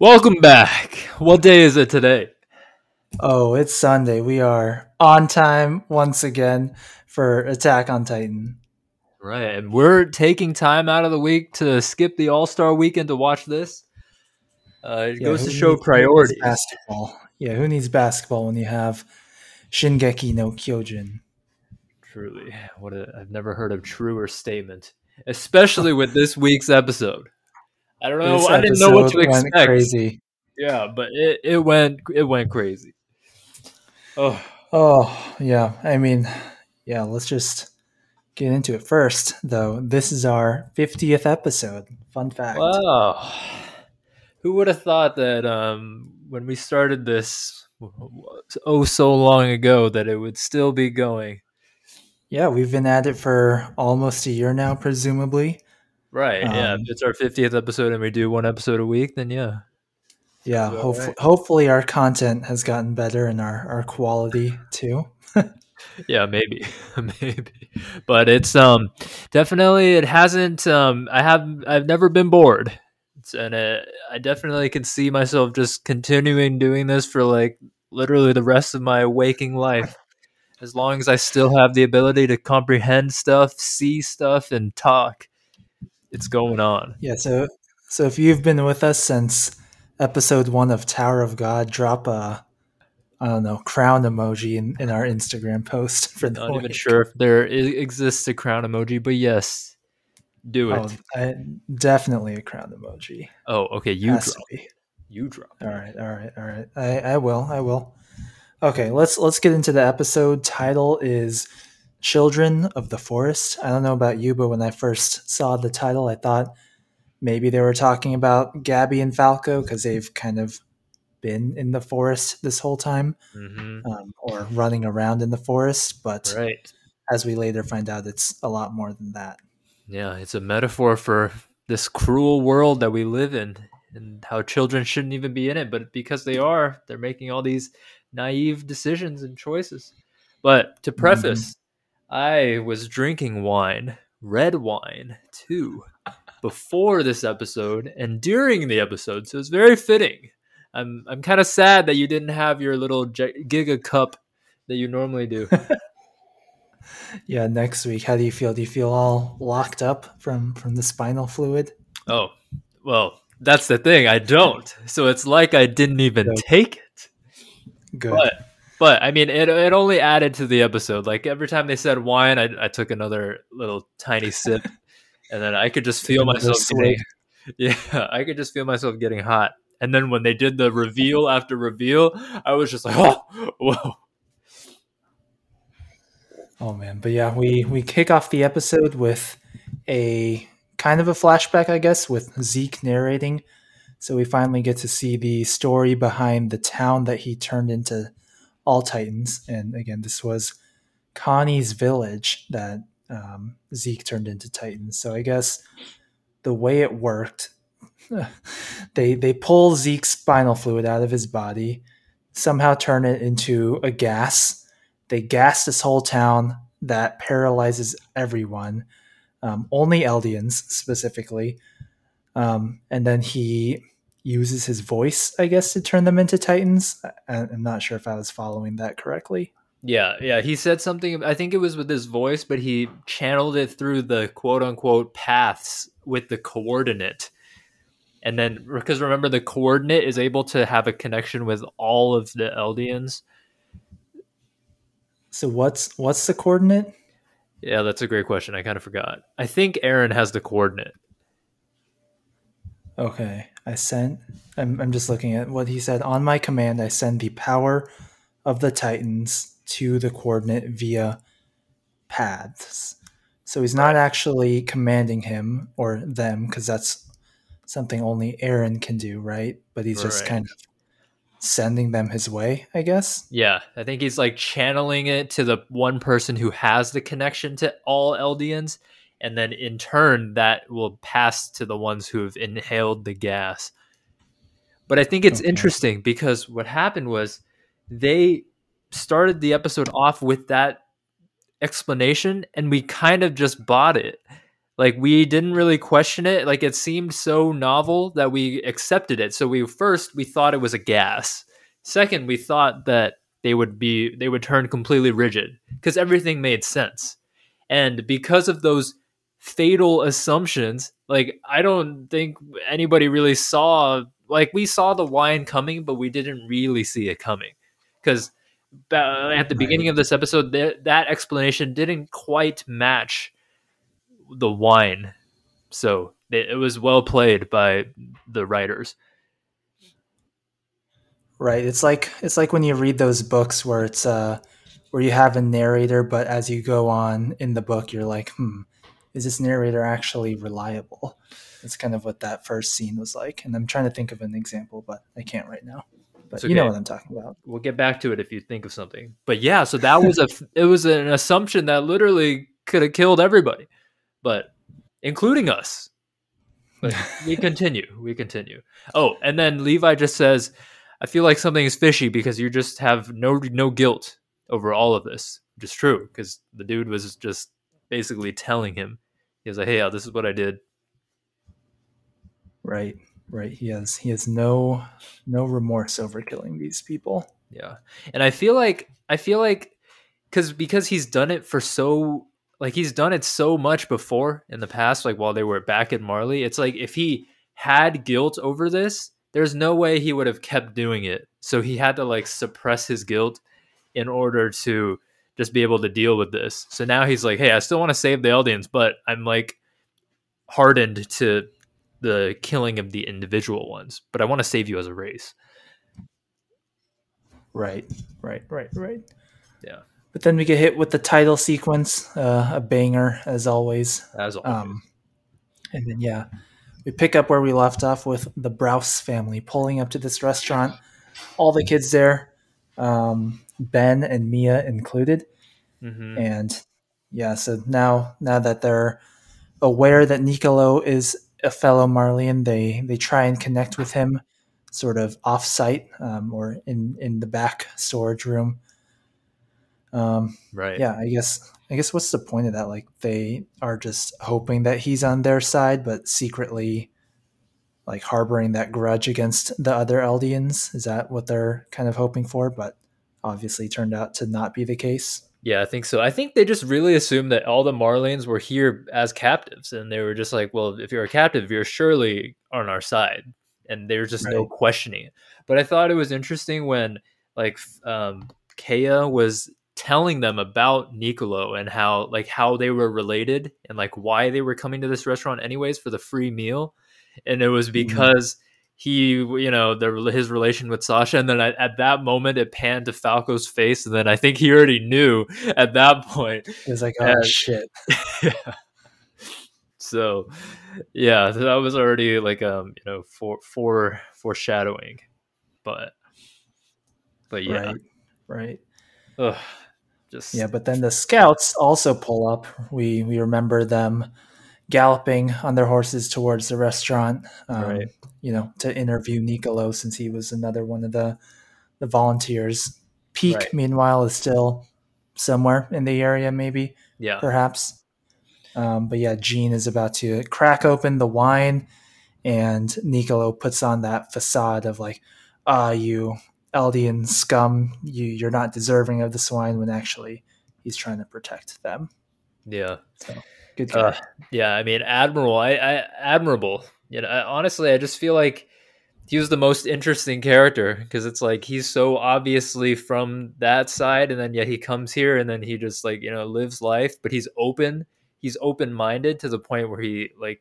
Welcome back. What day is it today? Oh, it's Sunday. We are on time once again for Attack on Titan. Right, and we're taking time out of the week to skip the All Star weekend to watch this. Uh, it Yeah, goes to show needs- priorities. Basketball. Yeah, who needs basketball when you have Shingeki no Kyojin? Truly, what a, I've never heard a truer statement, especially with this week's episode. I don't know. This I didn't know what to expect. Crazy. Yeah, but it, it went it went crazy. Oh, Oh, yeah. I mean, yeah, let's just get into it first, though. This is our 50th episode. Fun fact. wow! Who would have thought that um, when we started this oh so long ago that it would still be going? Yeah, we've been at it for almost a year now, presumably. Right. yeah. Um, If it's our 50th episode and we do one episode a week, then yeah. Yeah, hopefully, right? hopefully our content has gotten better and our, our quality too. Yeah, maybe. maybe. But it's um definitely it hasn't um I have I've never been bored. It's, and it, I definitely can see myself just continuing doing this for like literally the rest of my waking life. As long as I still have the ability to comprehend stuff, see stuff and talk. It's going on. Yeah, so so if you've been with us since episode one of Tower of God, drop a I don't know crown emoji in, in our Instagram post for the I'm Not even sure if there exists a crown emoji, but yes, do oh, it. Oh, I, definitely a crown emoji. Oh, okay. You drop. You drop. All right, all right, all right. I, I will, I will. Okay, let's let's get into the episode. Title is Children of the Forest. I don't know about you, but when I first saw the title, I thought maybe they were talking about Gabi and Falco because they've kind of been in the forest this whole time, hmm um, or running around in the forest. But Right. as we later find out, it's a lot more than that. Yeah, it's a metaphor for this cruel world that we live in and how children shouldn't even be in it, but because they are, they're making all these naive decisions and choices. But to preface, mm-hmm. I was drinking wine, red wine, too, before this episode and during the episode, so it's very fitting. I'm I'm kind of sad that you didn't have your little gi- giga cup that you normally do. Yeah, next week, how do you feel? Do you feel all locked up from from the spinal fluid? Oh, well, that's the thing. I don't. So it's like I didn't even take it. Good. But but I mean, it it only added to the episode. Like every time they said wine, I, I took another little tiny sip, and then I could just feel myself getting, yeah, I could just feel myself getting hot. And then when they did the reveal after reveal, I was just like, oh, whoa. Oh man, but yeah, we we kick off the episode with a kind of a flashback, I guess, with Zeke narrating. So we finally get to see the story behind the town that he turned into All Titans, and again, this was Connie's village that um, Zeke turned into Titans. So I guess the way it worked, they they pull Zeke's spinal fluid out of his body, somehow turn it into a gas they gas this whole town that paralyzes everyone, um, only Eldians specifically. Um, and then he uses his voice, I guess, to turn them into Titans. I, I'm not sure if I was following that correctly. Yeah, yeah. He said something. I think it was with his voice, but he channeled it through the quote unquote paths with the coordinate. And then, because remember, the coordinate is able to have a connection with all of the Eldians. So what's what's the coordinate? Yeah, that's a great question. I kind of forgot. I think Eren has the coordinate. Okay, I sent. I'm, I'm just looking at what he said. On my command, I send the power of the Titans to the coordinate via paths. So he's not actually commanding him or them because that's something only Eren can do, right? But he's just Right. kind of sending them his way, I guess. Yeah, I think he's like channeling it to the one person who has the connection to all Eldians, and then in turn that will pass to the ones who have inhaled the gas. But I think it's Okay. interesting because what happened was they started the episode off with that explanation and we kind of just bought it. Like we didn't really question it. Like it seemed so novel that we accepted it. So we first we thought it was a gas. Second, we thought that they would be they would turn completely rigid because everything made sense. And because of those fatal assumptions, like I don't think anybody really saw like we saw the wine coming, but we didn't really see it coming because at the beginning of this episode, th- that explanation didn't quite match the wine. So it, it was well played by the writers. Right. It's like it's like when you read those books where it's uh where you have a narrator, but as you go on in the book, you're like, hmm, is this narrator actually reliable? That's kind of what that first scene was like. And I'm trying to think of an example, but I can't right now. But okay. you know what I'm talking about. We'll get back to it if you think of something. But yeah, so that was a it was an assumption that literally could have killed everybody, but including us. But we continue. We continue. Oh, and then Levi just says, "I feel like something is fishy because you just have no no guilt over all of this." Which is true because the dude was just basically telling him, he was like, "Hey, yeah, this is what I did." Right right. He has he has no no remorse over killing these people. Yeah. And i feel like i feel like because because he's done it for so like he's done it so much before in the past like while they were back at marley it's like if he had guilt over this there's no way he would have kept doing it. So he had to like suppress his guilt in order to just be able to deal with this so now he's like hey i still want to save the eldians but i'm like hardened to the killing of the individual ones, but I want to save you as a race. Right, right, right, right. Yeah. But then we get hit with the title sequence, uh, a banger as always. As always. Um, and then yeah, we pick up where we left off with the Braus family pulling up to this restaurant. All the kids there, um, Ben and Mia included, mm-hmm. and yeah. So now now that they're aware that Niccolo is a fellow Marleyan, they they try and connect with him, sort of off site um, or in in the back storage room. Um, right. Yeah. I guess. I guess what's the point of that? Like they are just hoping that he's on their side, but secretly, like harboring that grudge against the other Eldians. Is that what they're kind of hoping for? But obviously, turned out to not be the case. Yeah, I think so. I think they just really assumed that all the Marleyans were here as captives, and they were just like, "Well, if you're a captive, you're surely on our side," and there's just right. no questioning it. But I thought it was interesting when like um, Kaya was telling them about Niccolo and how like how they were related and like why they were coming to this restaurant anyways for the free meal, and it was mm-hmm. because. Mm-hmm he you know the, his relation with Sasha and then at, at, that moment it panned to Falco's face and then I think he already knew at that point. He was like oh and, shit. Yeah so yeah that was already like um you know for for foreshadowing but but yeah. Right right. Ugh, just yeah but then the scouts also pull up. We we remember them galloping on their horses towards the restaurant, um, right. you know, to interview Niccolo since he was another one of the the volunteers. Pieck, right. meanwhile, is still somewhere in the area, maybe, yeah, perhaps. Um, but yeah, Jean is about to crack open the wine, and Niccolo puts on that facade of like, "Ah, you Eldian scum, you you're not deserving of this wine," when actually he's trying to protect them. Yeah. So. Good uh, yeah, I mean, admirable. I, I admirable. You know, I, honestly, I just feel like he was the most interesting character because it's like he's so obviously from that side, and then yet he comes here and then he just like you know lives life, but he's open. He's open minded to the point where he like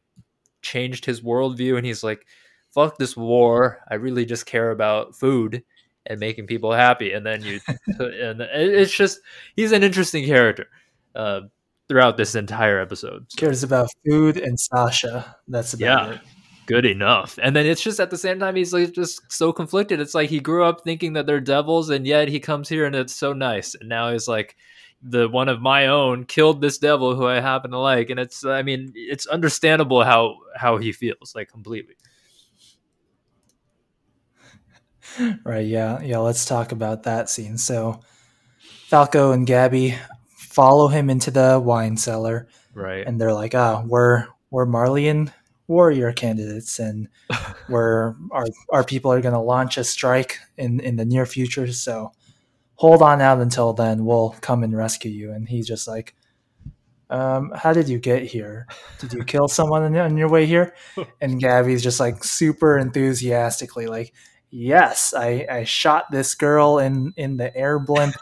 changed his worldview, and he's like, "Fuck this war. I really just care about food." and making people happy and then you and it's just he's an interesting character uh, throughout this entire episode. So. Cares about food and Sasha. That's about yeah. it. Good enough. And then it's just at the same time he's like just so conflicted. It's like he grew up thinking that they're devils and yet he comes here and it's so nice. And now he's like the one of my own killed this devil who I happen to like and it's I mean it's understandable how how he feels like completely. Right, yeah. Yeah, let's talk about that scene. So Falco and Gabi follow him into the wine cellar, Right. and they're like, "Ah, we're we're Marleyan warrior candidates, and we're our our people are going to launch a strike in in the near future. So hold on out until then. We'll come and rescue you." And he's just like, um, "How did you get here? Did you kill someone on, on your way here?" And Gabi's just like super enthusiastically like. Yes, I, I shot this girl in, in the air blimp,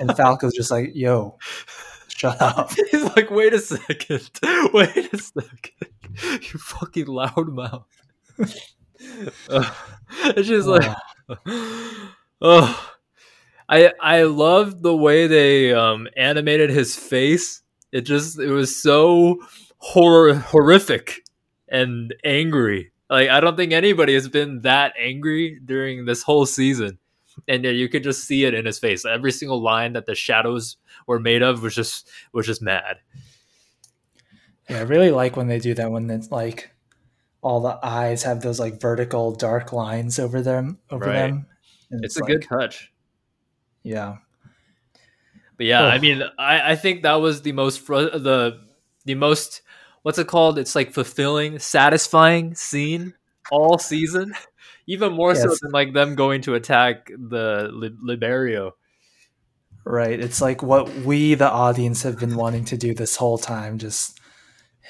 and Falco's just like, "Yo, shut up." He's like, wait a second. Wait a second. You fucking loudmouth. uh, it's just like, oh, I I love the way they um, animated his face. It just it was so horror horrific and angry. Like I don't think anybody has been that angry during this whole season. And yeah, you could just see it in his face. Every single line that the shadows were made of was just was just mad. Yeah, I really like when they do that when it's like all the eyes have those like vertical dark lines over them over Right. them. And It's, a like- good touch. Yeah. But yeah, I mean, I, I think that was the most fr- the the most what's it called? It's like fulfilling, satisfying scene all season, even more so than like them going to attack the Lib- Liberio. Right. It's like what we the audience have been wanting to do this whole time, just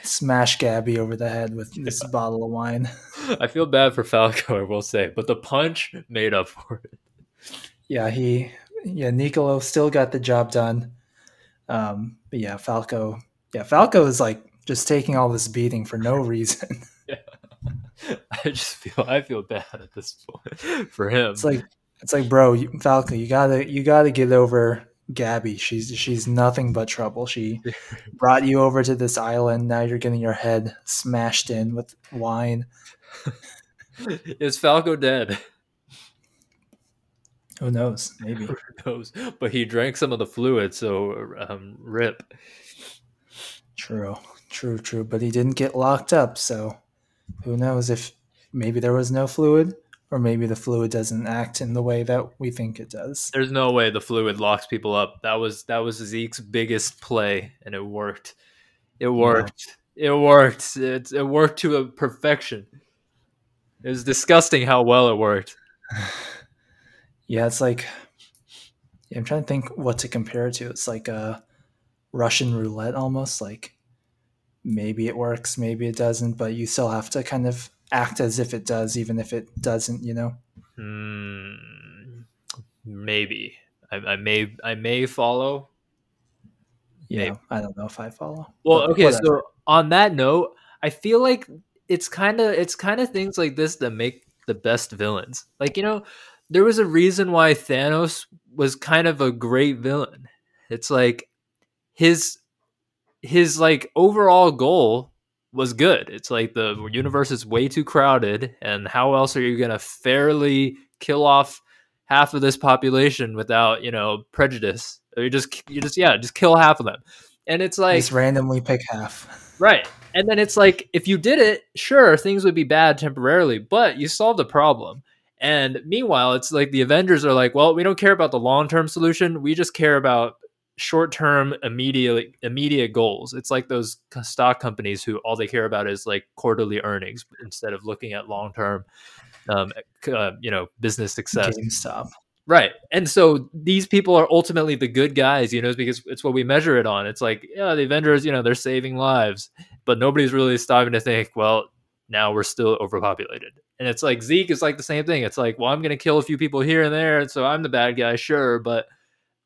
smash Gabi over the head with this bottle of wine. I feel bad for Falco, I will say, but the punch made up for it. Yeah, he yeah, Niccolo still got the job done. Um, but yeah, Falco yeah, Falco is like just taking all this beating for no reason. I just feel I feel bad at this point for him. It's like it's like, bro, Falco, you gotta you gotta get over Gabi. She's she's nothing but trouble. She brought you over to this island. Now you're getting your head smashed in with wine. is Falco dead? Who knows? Maybe. Who knows? But he drank some of the fluid, so um, rip. True, true, true. But he didn't get locked up, so who knows if maybe there was no fluid, or maybe the fluid doesn't act in the way that we think it does. There's no way the fluid locks people up. That was that was Zeke's biggest play, and it worked. It worked. It worked. It, it worked to a perfection. It was disgusting how well it worked. Yeah, it's like I'm trying to think what to compare it to. It's like a Russian roulette almost. Like maybe it works, maybe it doesn't, but you still have to kind of act as if it does, even if it doesn't. You know? Hmm, maybe I, I may I may follow. Yeah, Maybe. I don't know if I follow. Well, okay. whatever. So on that note, I feel like it's kind of it's kind of things like this that make the best villains. Like you know, there was a reason why Thanos was kind of a great villain. It's like his his like overall goal was good. It's like the universe is way too crowded, and how else are you gonna fairly kill off half of this population without you know prejudice? Or you just you just yeah just kill half of them, and it's like just randomly pick half. Right. And then it's like if you did it, sure, things would be bad temporarily, but you solved the problem. And meanwhile, it's like the Avengers are like, well, we don't care about the long-term solution. We just care about short-term immediate immediate goals. It's like those stock companies who all they care about is like quarterly earnings instead of looking at long-term um, uh, you know, business success. GameStop. Right. And so these people are ultimately the good guys, you know, because it's what we measure it on. It's like, yeah, the Avengers, you know, they're saving lives, but nobody's really stopping to think, well, now we're still overpopulated. And it's like Zeke is like the same thing. It's like, well, I'm going to kill a few people here and there, and so I'm the bad guy, sure, but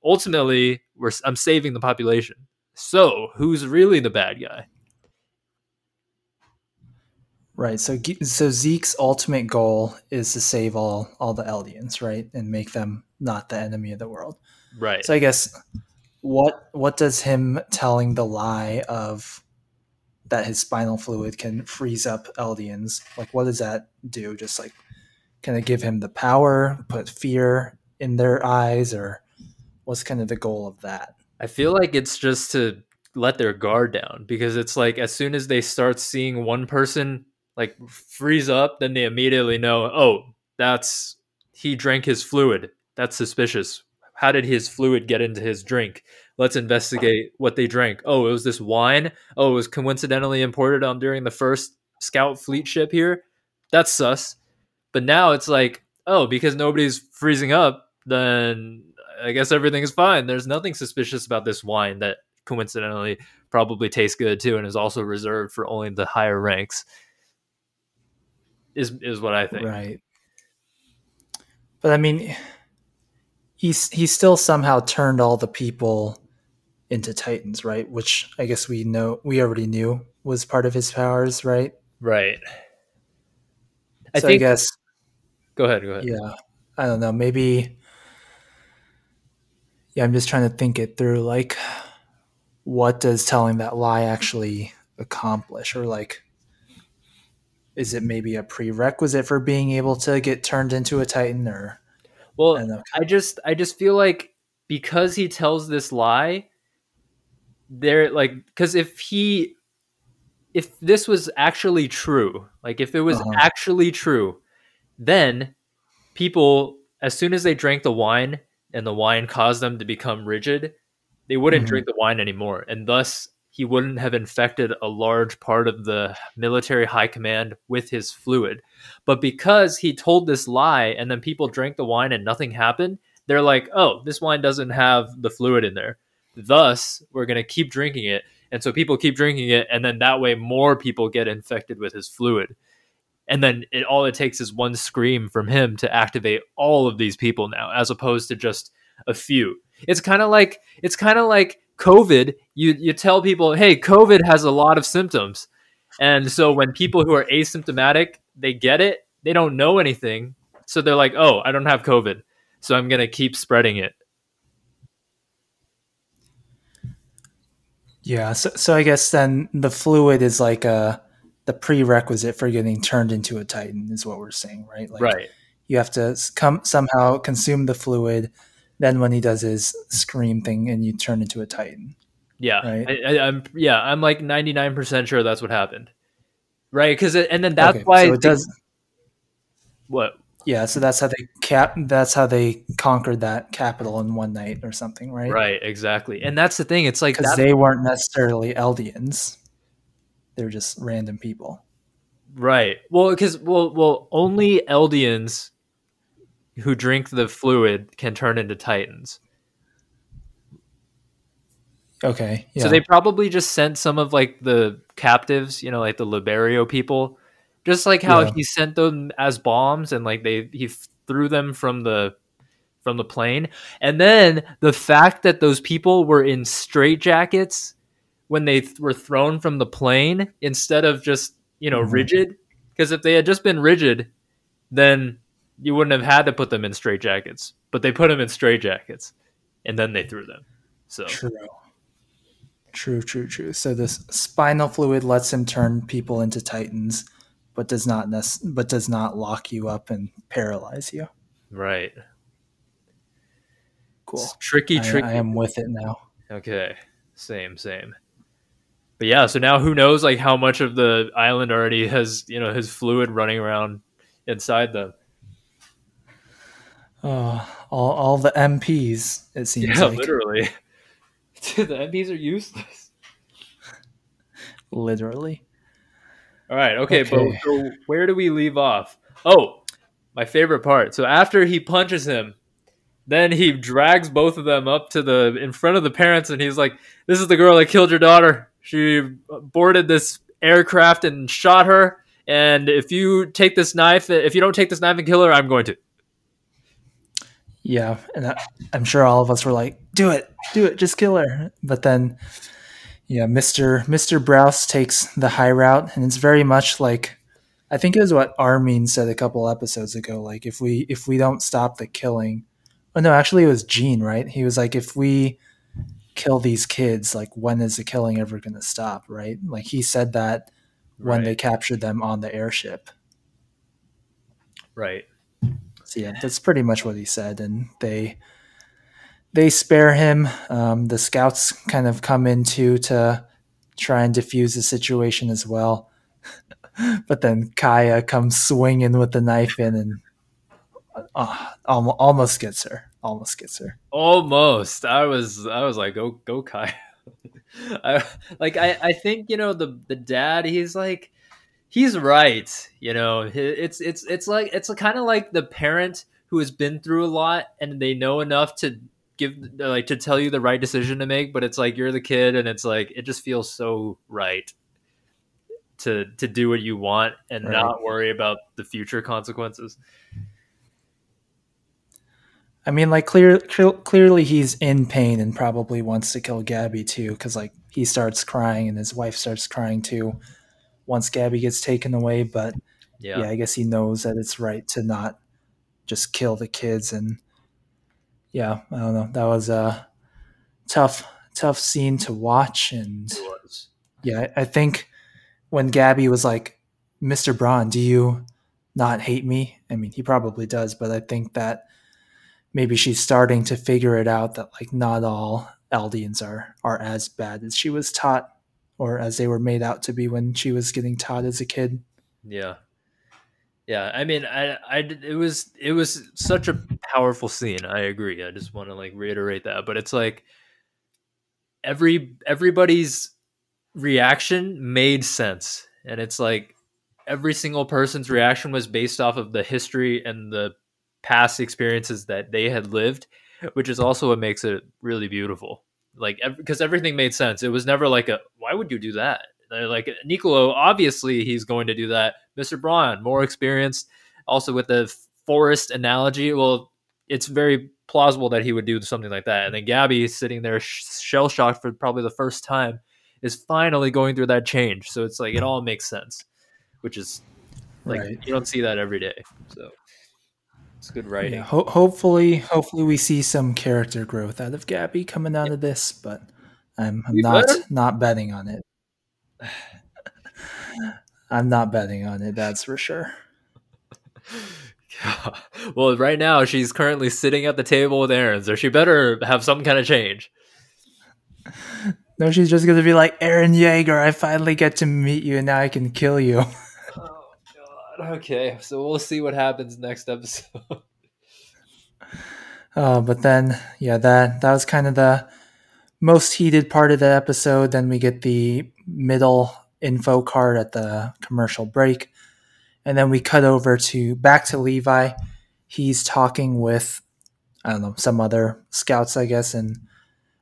ultimately, we're I'm saving the population. So, who's really the bad guy? Right. So so Zeke's ultimate goal is to save all all the Eldians, right, and make them not the enemy of the world. Right. So I guess what what does him telling the lie of that his spinal fluid can freeze up Eldians like what does that do? Just like can it give him the power, put fear in their eyes, or what's kind of the goal of that? I feel like it's just to let their guard down because it's like as soon as they start seeing one person like freeze up, then they immediately know, oh, that's he drank his fluid. That's suspicious. how did his fluid get into his drink? Let's investigate what they drank. Oh, it was this wine. Oh, it was coincidentally imported on during the first scout fleet ship here. That's sus. But now it's like, oh, because nobody's freezing up, then I guess everything is fine. There's nothing suspicious about this wine that coincidentally probably tastes good too and is also reserved for only the higher ranks. Is is what I think. Right. But I mean he's he still somehow turned all the people into titans, right? Which I guess we know we already knew was part of his powers, right? Right. I so think, I guess Go ahead, go ahead. Yeah. I don't know, maybe yeah, I'm just trying to think it through. Like, what does telling that lie actually accomplish? Or, like, is it maybe a prerequisite for being able to get turned into a Titan? Or, well, I, I just, I just feel like because he tells this lie, there, like, because if he, if this was actually true, like, if it was uh-huh. actually true, then people, as soon as they drank the wine, and the wine caused them to become rigid, they wouldn't mm-hmm. drink the wine anymore. And thus, he wouldn't have infected a large part of the military high command with his fluid. But because he told this lie and then people drank the wine and nothing happened, they're like, oh, this wine doesn't have the fluid in there. Thus, we're going to keep drinking it. And so people keep drinking it. And then that way, more people get infected with his fluid and then it all it takes is one scream from him to activate all of these people now as opposed to just a few. It's kind of like it's kind of like covid you you tell people hey covid has a lot of symptoms. And so when people who are asymptomatic they get it they don't know anything so they're like oh i don't have covid so i'm going to keep spreading it. Yeah so, so i guess then the fluid is like a the prerequisite for getting turned into a titan is what we're saying, right? Like right. You have to come somehow consume the fluid. Then when he does his scream thing, and you turn into a titan. Yeah, right? I, am yeah, I'm like 99 percent sure that's what happened, right? Because and then that's okay, why so it does. What? Yeah, so that's how they cap. That's how they conquered that capital in one night or something, right? Right, exactly. And that's the thing. It's like because they weren't necessarily Eldians they're just random people. Right. Well, because well, well, only Eldians who drink the fluid can turn into Titans. Okay. Yeah. So they probably just sent some of like the captives, you know, like the Liberio people, just like how yeah. he sent them as bombs and like they he threw them from the from the plane. And then the fact that those people were in straitjackets when they th- were thrown from the plane instead of just you know mm-hmm. rigid? Because if they had just been rigid then you wouldn't have had to put them in straitjackets. But they put them in straitjackets and then they threw them. So true. True true true. So this spinal fluid lets him turn people into titans but does not nec- but does not lock you up and paralyze you. Right. Cool. It's tricky tricky I, I am with it now. Okay. Same same but yeah, so now who knows like how much of the island already has you know his fluid running around inside them. Oh, all all the MPs. It seems. Yeah, like. literally. Dude, the MPs are useless. literally. All right. Okay, okay. but so where do we leave off? Oh, my favorite part. So after he punches him, then he drags both of them up to the in front of the parents, and he's like, "This is the girl that killed your daughter." She boarded this aircraft and shot her. And if you take this knife, if you don't take this knife and kill her, I'm going to. Yeah, and I, I'm sure all of us were like, "Do it, do it, just kill her." But then, yeah, Mister Mister Braus takes the high route, and it's very much like I think it was what Armin said a couple episodes ago. Like, if we if we don't stop the killing, oh no, actually it was Jean, right? He was like, if we kill these kids like when is the killing ever going to stop right? Like he said that when right. they captured them on the airship. Right. So yeah that's pretty much what he said and they they spare him. Um, the scouts kind of come into to try and defuse the situation as well. But then Kaya comes swinging with the knife in and uh, almost gets her almost gets her. Almost. I was I was like, go go Kai. I like I, I think, you know, the the dad, he's like he's right. You know, it's it's it's like it's kind of like the parent who has been through a lot and they know enough to give like to tell you the right decision to make, but it's like you're the kid and it's like it just feels so right to to do what you want and right. not worry about the future consequences. I mean, like clear, clear, clearly he's in pain and probably wants to kill Gabi too, because like he starts crying and his wife starts crying too once Gabi gets taken away. But yeah. yeah, I guess he knows that it's right to not just kill the kids. And yeah, I don't know. That was a tough, tough scene to watch. And yeah, I think when Gabi was like, Mr. Braun, do you not hate me? I mean, he probably does, but I think that maybe she's starting to figure it out that like not all Eldians are are as bad as she was taught or as they were made out to be when she was getting taught as a kid. Yeah. Yeah, I mean, I, I, it was, it was such a powerful scene. I agree. I just want to like reiterate that, but it's like every everybody's reaction made sense, and it's like every single person's reaction was based off of the history and the past experiences that they had lived, which is also what makes it really beautiful like because everything made sense. It was never like a why would you do that? like Niccolo, obviously he's going to do that. Mr. Braun, more experienced, also with the forest analogy. Well, it's very plausible that he would do something like that. And then Gabi, sitting there shell shocked for probably the first time, is finally going through that change. So it's like it all makes sense, which is like right. you don't see that every day. So it's good writing. Yeah, ho- hopefully, hopefully we see some character growth out of Gabi coming out of this, but I'm, I'm not not betting on it. I'm not betting on it. That's for sure. well, right now she's currently sitting at the table with Eren, so she better have some kind of change. No, she's just gonna be like Eren Yeager. I finally get to meet you, and now I can kill you. Okay, so we'll see what happens next episode. uh, but then, yeah, that that was kind of the most heated part of the episode. Then we get the middle info card at the commercial break, and then we cut over to back to Levi. He's talking with I don't know some other scouts, I guess, and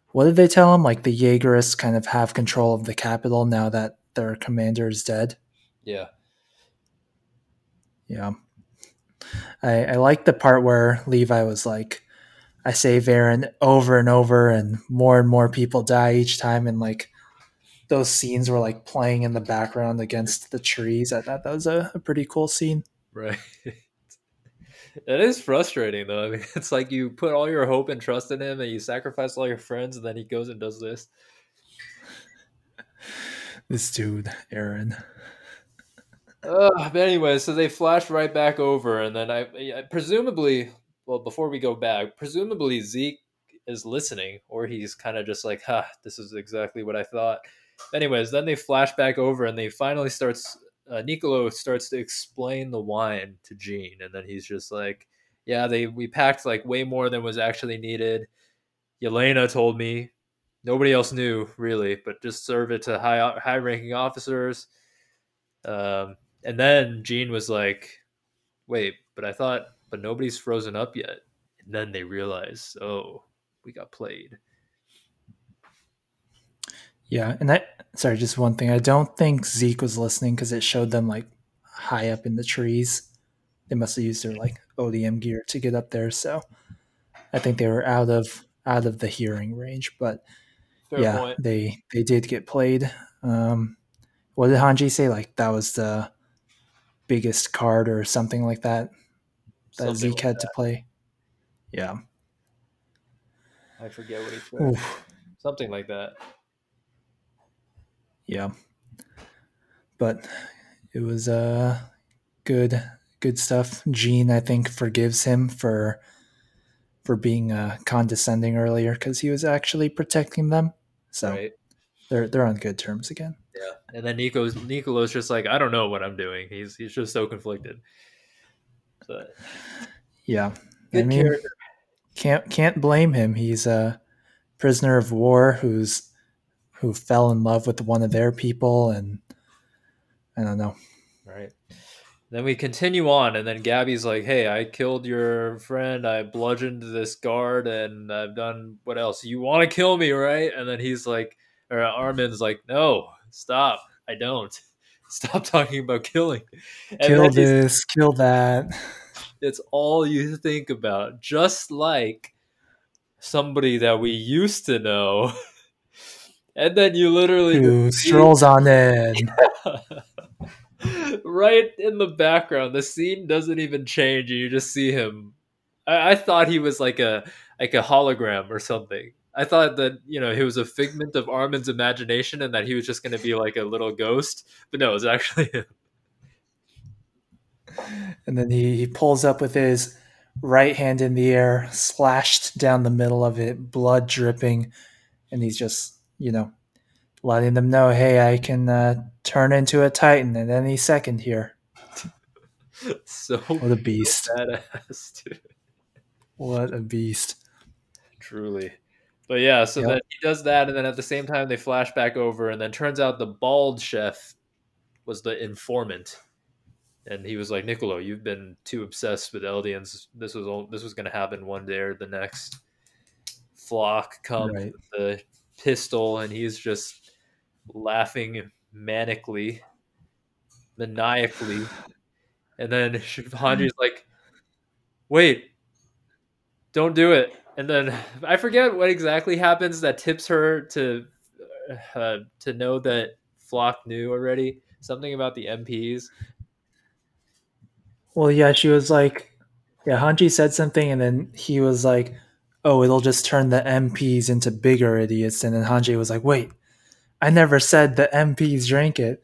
what did they tell him? Like the Jaegerists kind of have control of the capital now that their commander is dead. Yeah. Yeah. I, I like the part where Levi was like, I save Eren over and over, and more and more people die each time. And like those scenes were like playing in the background against the trees. I thought that was a, a pretty cool scene. Right. It is frustrating though. I mean, it's like you put all your hope and trust in him and you sacrifice all your friends, and then he goes and does this. This dude, Eren. Uh, but anyway, so they flash right back over, and then I, I presumably, well, before we go back, presumably Zeke is listening, or he's kind of just like, "Ha, this is exactly what I thought." Anyways, then they flash back over, and they finally starts. Uh, starts to explain the wine to Jean, and then he's just like, "Yeah, they we packed like way more than was actually needed." Yelena told me. Nobody else knew really, but just serve it to high high ranking officers. Um, and then Jean was like, wait, but I thought, but nobody's frozen up yet. And then they realize, oh, we got played. Yeah. And that, sorry, just one thing. I don't think Zeke was listening because it showed them like high up in the trees. They must have used their like ODM gear to get up there. So I think they were out of out of the hearing range. But Fair yeah, point. they they did get played. Um, what did Hanji say? Like that was the biggest card or something like that that something Zeke like had that. to play. Yeah. I forget what he said. Oof. Something like that. Yeah. But it was uh good good stuff. Jean I think forgives him for for being uh, condescending earlier because he was actually protecting them. So right. They're they're on good terms again. Yeah, and then Nico's Niccolo's just like, I don't know what I'm doing. He's he's just so conflicted. But yeah, good I mean, character. can't can't blame him. He's a prisoner of war who's who fell in love with one of their people, and I don't know. Right. Then we continue on, and then Gabi's like, "Hey, I killed your friend. I bludgeoned this guard, and I've done what else? You want to kill me, right?" And then he's like, or uh, Armin's like, "No, stop. I don't. Stop talking about killing. And kill this, kill that. It's all you think about, just like somebody that we used to know." and then you literally Who strolls on in. right in the background. The scene doesn't even change, you just see him. I, I thought he was like a like a hologram or something. I thought that you know he was a figment of Armin's imagination, and that he was just going to be like a little ghost. But no, it was actually him. And then he, he pulls up with his right hand in the air, slashed down the middle of it, blood dripping, and he's just you know letting them know, hey, I can uh, turn into a titan at any second here. so what a beast! Badass, dude. What a beast! Truly. But yeah, so yep. then he does that, and then at the same time they flash back over, and then turns out the bald chef was the informant, and he was like, "Niccolo, you've been too obsessed with Eldians. This was all, this was going to happen one day or the next." Floch comes right. with the pistol, and he's just laughing manically, maniacally. And then Hanji's like, wait, don't do it. And then I forget what exactly happens that tips her to uh, to know that Floch knew already something about the MPs. Well, yeah, she was like, yeah, Hanji said something, and then he was like, oh, it'll just turn the MPs into bigger idiots. And then Hanji was like, wait, I never said the MPs drank it.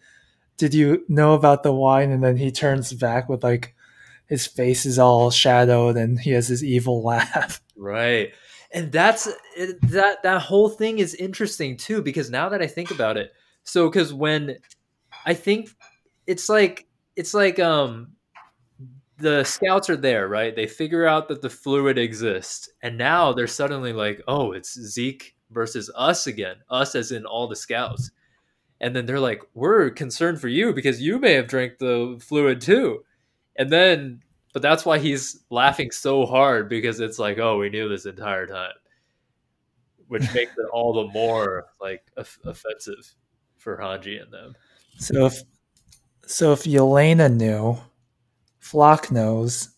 Did you know about the wine? And then he turns back with like his face is all shadowed and he has his evil laugh. Right. And that's that that whole thing is interesting too because now that I think about it. So cuz when I think it's like it's like um the scouts are there, right? They figure out that the fluid exists, and now they're suddenly like, "Oh, it's Zeke versus us again. Us as in all the scouts. And then they're like, we're concerned for you because you may have drank the fluid too. And then, but that's why he's laughing so hard because it's like, oh, we knew this entire time, which makes it all the more like offensive for Hanji and them. So if so, if Yelena knew, Floch knows.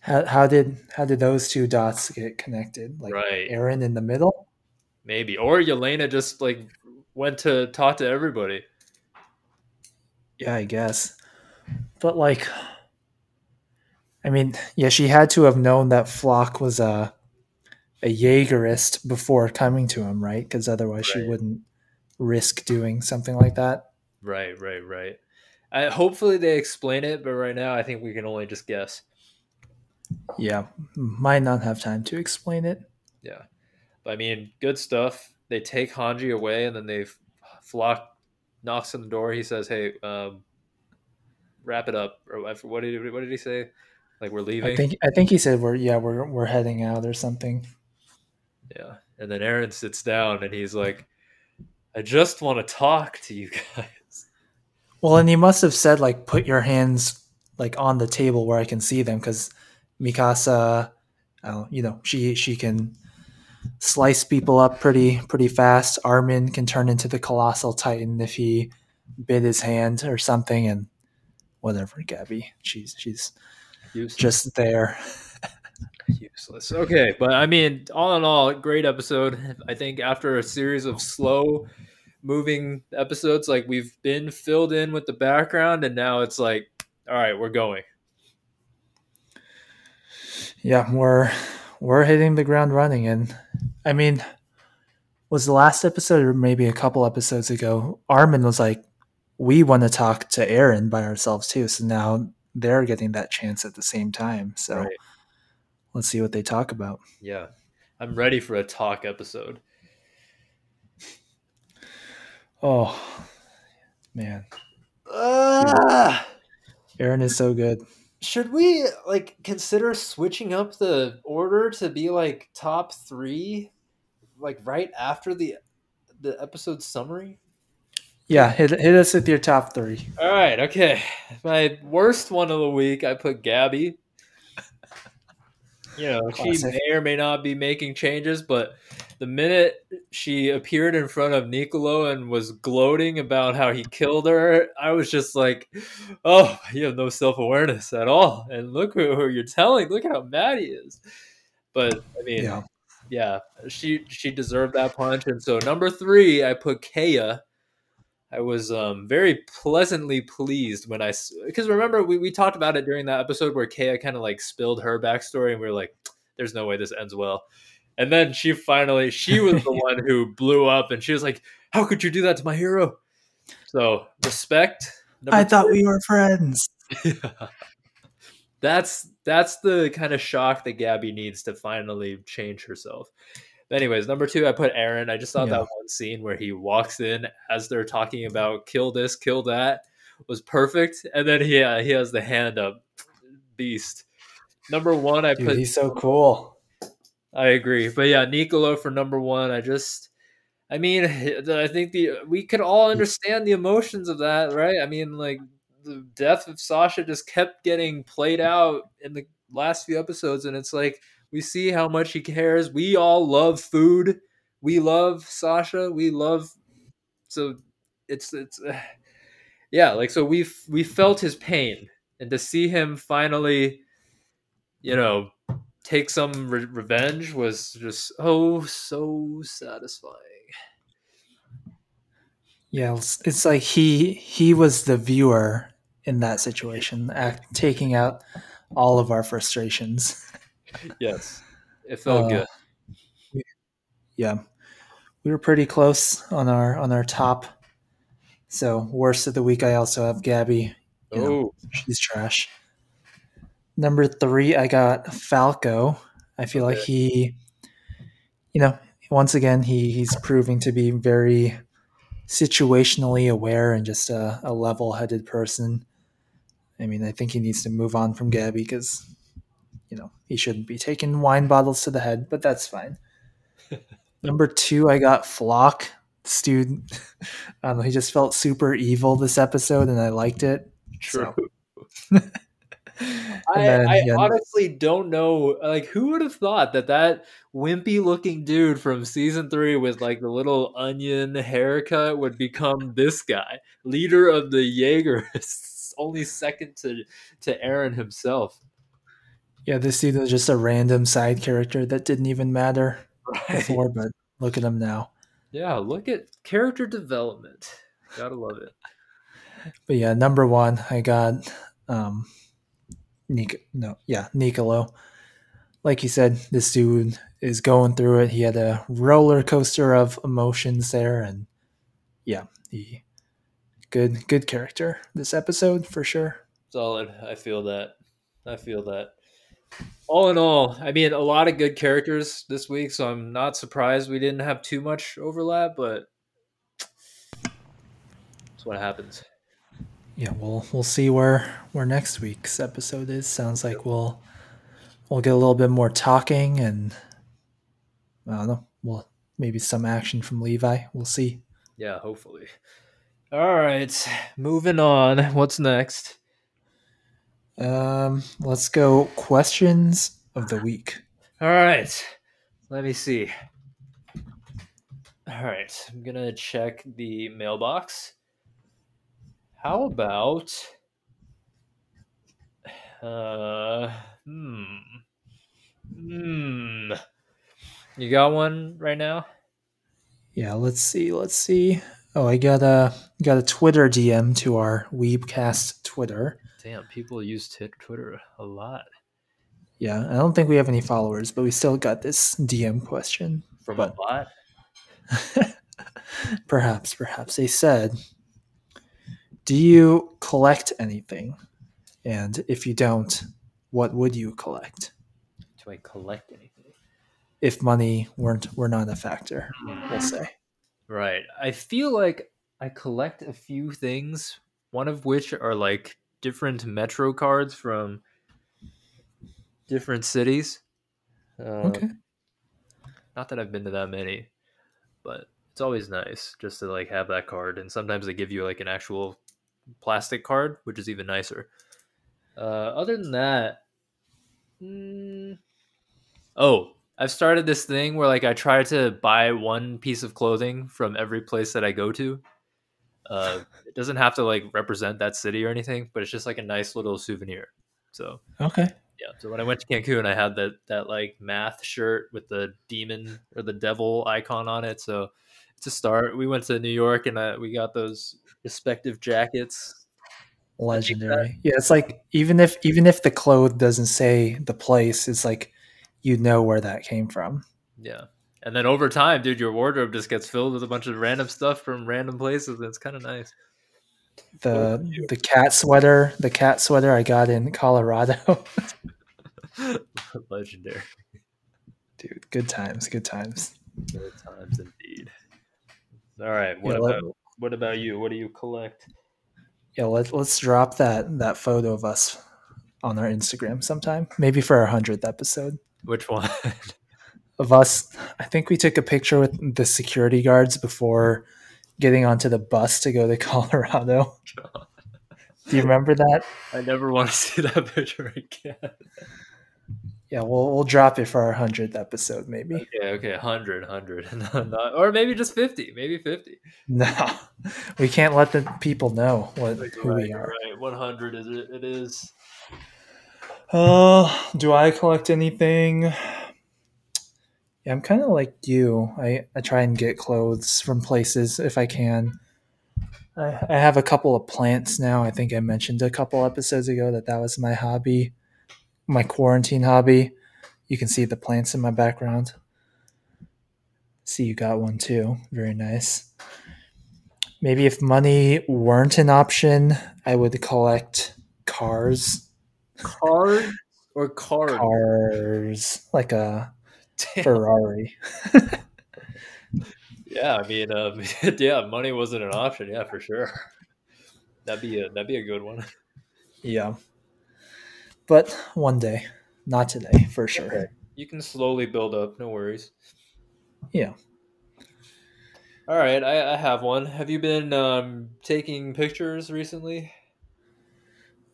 How, how did how did those two dots get connected? Like right. Eren in the middle. Maybe. Or Yelena just like went to talk to everybody. Yeah, I guess. But like I mean, yeah, she had to have known that Floch was a a Jaegerist before coming to him, right? Because otherwise right. she wouldn't risk doing something like that. Right, right, right. I, hopefully they explain it, but right now I think we can only just guess. Yeah, might not have time to explain it. Yeah. But I mean, good stuff. They take Hanji away, and then they Floch knocks on the door. He says, "Hey, um, wrap it up." Or what did he, what did he say? Like we're leaving. I think I think he said we're yeah we're we're heading out or something. Yeah, and then Eren sits down and he's like, "I just want to talk to you guys." Well, and he must have said like, "Put your hands like on the table where I can see them," because Mikasa, uh, you know, she she can slice people up pretty pretty fast. Armin can turn into the colossal titan if he bit his hand or something, and whatever. Gabi, she's she's Useless. just there. Useless. Okay, but I mean, all in all, great episode. I think after a series of slow moving episodes, like we've been filled in with the background, and now it's like, all right, we're going. Yeah, we're we're hitting the ground running. And I mean, was the last episode or maybe a couple episodes ago, Armin was like, we want to talk to Eren by ourselves too. So now they're getting that chance at the same time. So right. let's see what they talk about. Yeah. I'm ready for a talk episode. Oh, man. Ah! Eren is so good. should we like consider switching up the order to be like top three, like right after the the episode summary? Yeah, hit hit us with your top three. All right, okay. My worst one of the week, I put Gabi. You know, she may or may not be making changes, but the minute she appeared in front of Niccolo and was gloating about how he killed her, I was just like, "Oh, you have no self awareness at all." And look who, you're telling. Look at how mad he is. But I mean, Yeah. yeah, she she deserved that punch. And so number three, I put Kaya. I was um, very pleasantly pleased when I because remember we, we talked about it during that episode where Kaya kind of like spilled her backstory and we were like, "There's no way this ends well." And then she finally she was the one who blew up and she was like, "How could you do that to my hero?" So respect. I thought we were friends. that's that's the kind of shock that Gabi needs to finally change herself. Anyways, number two, I put Eren. I just thought Yeah. that one scene where he walks in as they're talking about kill this, kill that was perfect, and then he uh, he has the hand up, beast. Number one, I Dude, put. he's so cool. I agree, but yeah, Niccolo for number one. I just, I mean, I think the we could all understand the emotions of that, right? I mean, like the death of Sasha just kept getting played out in the last few episodes, and it's like we see how much he cares. We all love food. We love Sasha. We love so it's it's yeah, like so we we felt his pain, and to see him finally, you know, take some re- revenge was just oh so satisfying. Yeah, it's, it's like he he was the viewer in that situation, act, taking out all of our frustrations. Yes, it felt Uh, good. Yeah, we were pretty close on our on our top. So worst of the week, I also have Gabi. know, Oh, She's trash. Number three, I got Falco. I feel like he, you know, once again, he he's proving to be very situationally aware and just a, a level headed person. I mean, I think he needs to move on from Gabi because, you know, he shouldn't be taking wine bottles to the head, but that's fine. Number two, I got Floch. This dude, I don't know, he just felt super evil this episode and I liked it. true. So- I, then, I yeah. honestly don't know. Like, who would have thought that that wimpy looking dude from season three with like the little onion haircut would become this guy, leader of the Jaegerists, only second to to Eren himself. Yeah, this dude was just a random side character that didn't even matter Right? before, but look at him now. Yeah, look at character development. Gotta love it. But yeah, number one, I got um Nic- no, yeah, Niccolo. Like you said, this dude is going through it. He had a roller coaster of emotions there, and yeah, he good good character this episode for sure. Solid. I feel that. I feel that. All in all, I mean, a lot of good characters this week, so I'm not surprised we didn't have too much overlap, but that's what happens. Yeah, we'll we'll see where where next week's episode is. Sounds like we'll we'll get a little bit more talking and I don't know. Well, maybe some action from Levi. We'll see. Yeah, hopefully. All right, moving on. What's next? Um, let's go questions of the week. All right, let me see. All right, I'm gonna check the mailbox. How about uh hmm hmm you got one right now? Yeah, let's see. Let's see. Oh, I got a got a Twitter DM to our Weebcast Twitter. Damn, people use t- Twitter a lot. Yeah, I don't think we have any followers, but we still got this DM question. From But- a bot? perhaps, perhaps they said, "Do you collect anything? And if you don't, what would you collect Do I collect anything? if money weren't were not a factor?" We'll hmm. say. Right. I feel like I collect a few things, one of which are like different Metro cards from different cities. Uh, Okay. Not that I've been to that many, but it's always nice just to like have that card. And sometimes they give you like an actual plastic card, which is even nicer. Uh, other than that, mm, oh, I've started this thing where like I try to buy one piece of clothing from every place that I go to. Uh, it doesn't have to like represent that city or anything, but it's just like a nice little souvenir. So Okay. yeah. So when I went to Cancun, I had that that like math shirt with the demon or the devil icon on it. So it's a start. We went to New York and uh, we got those respective jackets. Legendary. Yeah, it's like even if even if the cloth doesn't say the place, it's like you know where that came from. Yeah. And then over time, dude, your wardrobe just gets filled with a bunch of random stuff from random places. And it's kind of nice. The um, the cat sweater, the cat sweater I got in Colorado. Legendary. Dude, good times, good times. Good times indeed. All right. What Yeah, let- about what about you? What do you collect? Yeah, let's let's drop that that photo of us on our Instagram sometime. Maybe for our hundredth episode Which one? of us. I think we took a picture with the security guards before getting onto the bus to go to Colorado. Do you remember that? I never want to see that picture again. Yeah, we'll we'll drop it for our hundredth episode, maybe. Okay, okay, 100, 100. Not- or maybe just 50, maybe 50. No, we can't let the people know what who right, we are. Right, 100 is it, it is. Uh, do I collect anything? Yeah, I'm kind of like you. I, I try and get clothes from places if I can. I, I have a couple of plants now. I think I mentioned a couple episodes ago that that was my hobby, my quarantine hobby. You can see the plants in my background. See, you got one too. Very nice. Maybe if money weren't an option, I would collect cars. Card or card? Cars, like a. Ferrari. Yeah, I mean, um, yeah, money wasn't an option. Yeah, for sure. That'd be a that'd be a good one. Yeah. But one day, not today, for sure. Okay. You can slowly build up. No worries. Yeah. All right, I, I have one. Have you been um, taking pictures recently?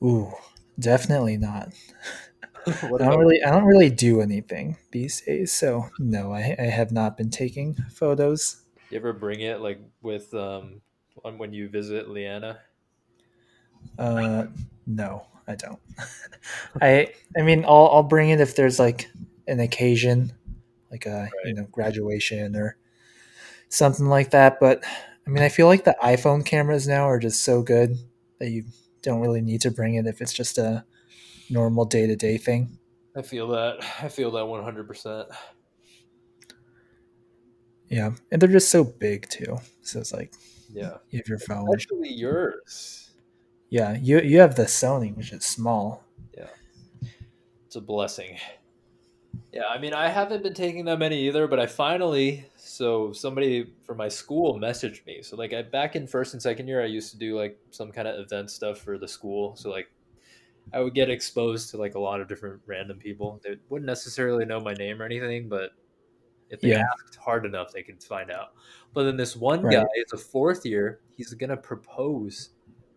Ooh, definitely not. I don't really, I don't really do anything these days, so no, I, I have not been taking photos. You ever bring it like with um on when you visit Leanna? Uh, no, I don't. I, I mean, I'll, I'll bring it if there's like an occasion, like a you know graduation or something like that. But I mean, I feel like the iPhone cameras now are just so good that you don't really need to bring it if it's just a normal day to day thing. I feel that. I feel that one hundred percent. Yeah, and they're just so big too. So it's like Yeah, if you have your phone. especially yours. Yeah, you you have the Sony, which is small. Yeah. It's a blessing. Yeah, I mean, I haven't been taking that many either, but I finally. So somebody from my school messaged me. So like, I back in first and second year, I used to do like some kind of event stuff for the school. So like, I would get exposed to like a lot of different random people. They wouldn't necessarily know my name or anything, but if they Yeah. asked hard enough, they could find out. But then this one Right. guy, it's a fourth year. He's gonna propose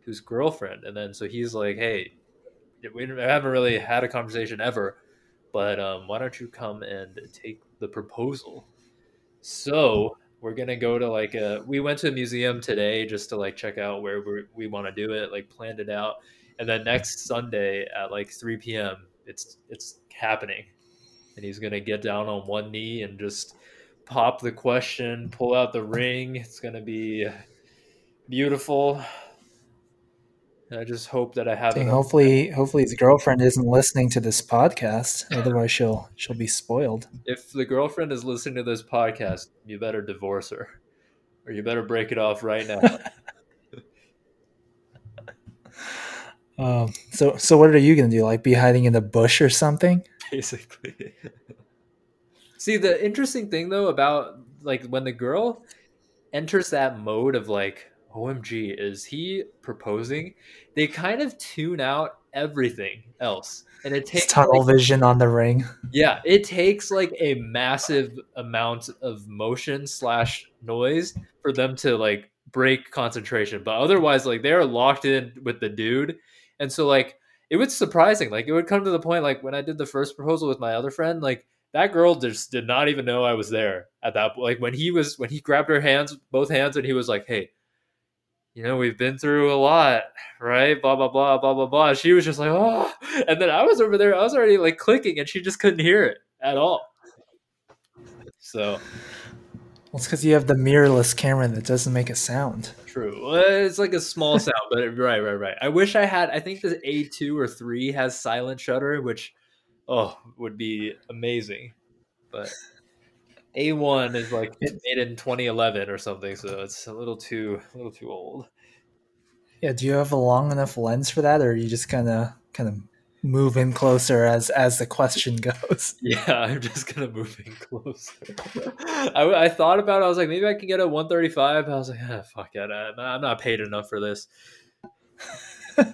to his girlfriend, and then so he's like, "Hey, we haven't really had a conversation ever, but um, why don't you come and take the proposal?" So we're gonna go to like a. We went to a museum today just to like check out where we we want to do it, like planned it out, and then next Sunday at like three p.m. it's it's happening, and he's gonna get down on one knee and just pop the question, pull out the ring. It's gonna be beautiful. And I just hope that I have Dang, hopefully, hopefully his girlfriend isn't listening to this podcast. Otherwise, she'll she'll be spoiled. if the girlfriend is listening to this podcast, you better divorce her, or you better break it off right now. Um, so so what are you gonna do? Like be hiding in the bush or something? basically. See, the interesting thing though about like when the girl enters that mode of like OMG, is he proposing? They kind of tune out everything else. And it It's takes tunnel like, vision on the ring. yeah, it takes like a massive amount of motion slash noise for them to like break concentration. But otherwise, like they're locked in with the dude. And so like it was surprising. Like it would come to the point like when I did the first proposal with my other friend, like that girl just did not even know I was there at that point. like when he was when he grabbed her hands, both hands, and he was like, Hey, you know, we've been through a lot, right? Blah blah blah blah blah blah. She was just like, oh, and then I was over there. I was already like clicking, and she just couldn't hear it at all. So Well, it's because you have the mirrorless camera that doesn't make a sound. true. Well, It's like a small sound, but right, right, right. I wish I had. I think the A two or three has silent shutter, which oh would be amazing. But A one is like made in 2011 or something, so it's a little too a little too old. Yeah, do you have a long enough lens for that, or are you just kind of kind of move in closer as as the question goes? Yeah, I'm just gonna move in closer. I, I thought about it. I was like, maybe I can get a 135. I was like, ah, fuck it. I'm I'm not paid enough for this.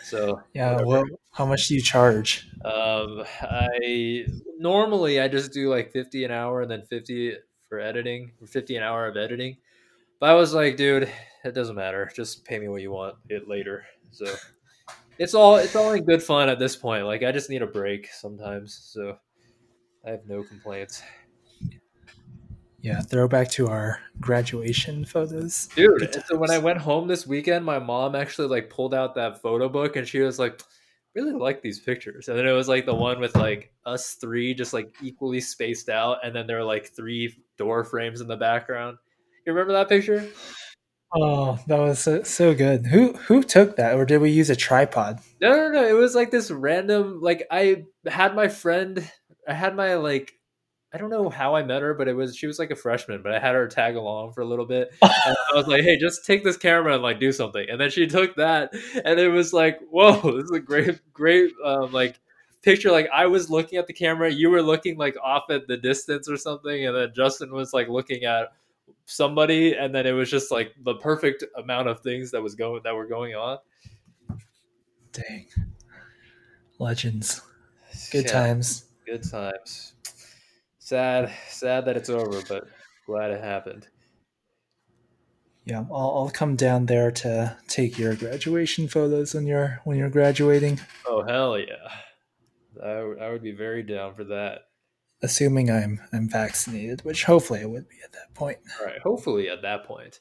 So Yeah, well, how much do you charge? um, I normally I just do like 50 an hour and then 50 for editing, or 50 an hour of editing. But I was like, dude, it doesn't matter. Just pay me what you want it later. So it's all it's all in good fun at this point. Like I just need a break sometimes. So I have no complaints. Yeah, throwback to our graduation photos. dude so when i went home this weekend my mom actually like pulled out that photo book and she was like really like these pictures and then it was like the one with like us three just like equally spaced out and then there were like three door frames in the background you remember that picture Oh, that was so, so good. Who who took that, or did we use a tripod? no no no it was like this random like i had my friend i had my like I don't know how I met her, but it was she was like a freshman, but I had her tag along for a little bit. And I was like, "Hey, just take this camera and like do something." And then she took that, and it was like, "Whoa, this is a great, great um, like picture." Like I was looking at the camera, you were looking like off at the distance or something, and then Justin was like looking at somebody, and then it was just like the perfect amount of things that was going that were going on. Dang, legends, good Yeah, times. good times. Sad, sad that it's over, but glad it happened. Yeah, I'll, I'll come down there to take your graduation photos when you're when you're graduating. Oh hell yeah! I would, I would be very down for that. Assuming I'm I'm vaccinated, which hopefully I would be at that point. All right, hopefully at that point.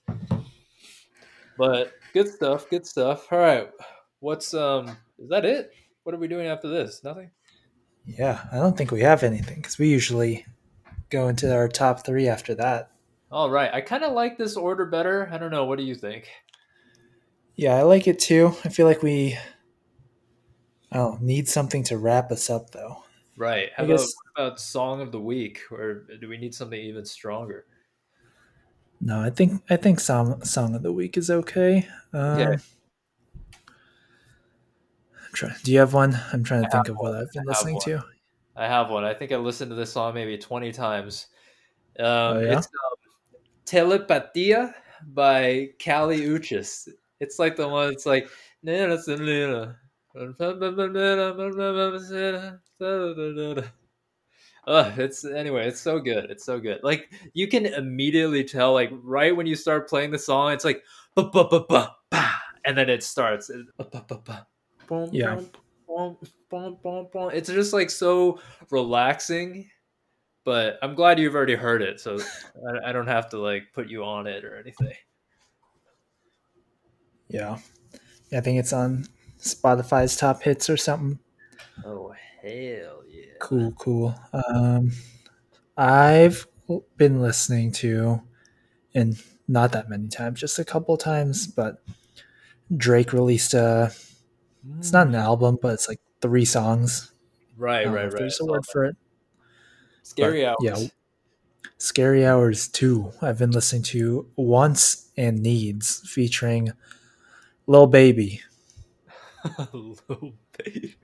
But good stuff, good stuff. All right, what's um? Is that it? What are we doing after this? Nothing. Yeah, I don't think we have anything because we usually go into our top three after that. All right, I kind of like this order better. I don't know. What do you think? Yeah, I like it too. I feel like we oh need something to wrap us up though. Right. How about, guess- about song of the week, or do we need something even stronger? No, I think I think song song of the week is okay. Um, Okay. I'm trying, do you have one? I'm trying to I think of what I've been listening one. to. I have one. I think I listened to this song maybe twenty times. Um, Oh, yeah? It's um, "Telepatia" by Kali Uchis. It's like the one. It's like. Ugh, it's anyway. It's so good. It's so good. Like you can immediately tell, like right when you start playing the song, it's like, ba ba ba ba ba, and then it starts. Ba, ba, ba, ba, boom, Yeah. boom, boom, boom, boom, boom. It's just like so relaxing. But I'm glad you've already heard it, so I, I don't have to like put you on it or anything. Yeah. yeah, I think it's on Spotify's top hits or something. Oh hell yeah! Cool, cool. Um, I've been listening to, and not that many times, just a couple times, but Drake released a. It's not an mm. album, but it's like three songs. Right, don't right, right. There's a word for it. Scary but, hours. yeah. Scary Hours 2. I've been listening to Wants and Needs featuring Lil Baby. Little baby.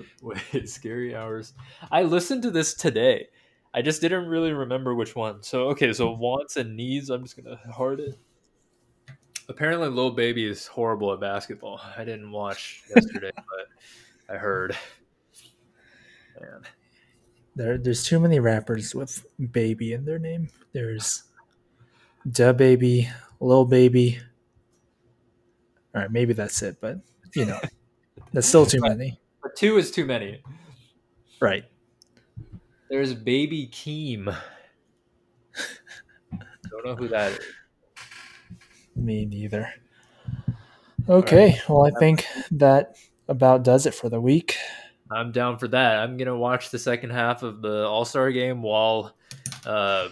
Wait, scary hours. I listened to this today. I just didn't really remember which one. So okay, so hmm. wants and needs. I'm just gonna heart it. Apparently, Lil Baby is horrible at basketball. I didn't watch yesterday, but I heard. Man. There, there's too many rappers with baby in their name. There's DaBaby, Lil Baby. All right, maybe that's it, but you know, that's still too many. Two is too many. Right. There's Baby Keem. Don't know who that is. Me neither. Okay, well, I think that about does it for the week. I'm down for that. I'm gonna watch the second half of the All Star game while, uh,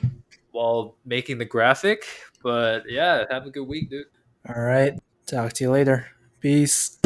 while making the graphic. But yeah, have a good week, dude. All right, talk to you later. Peace.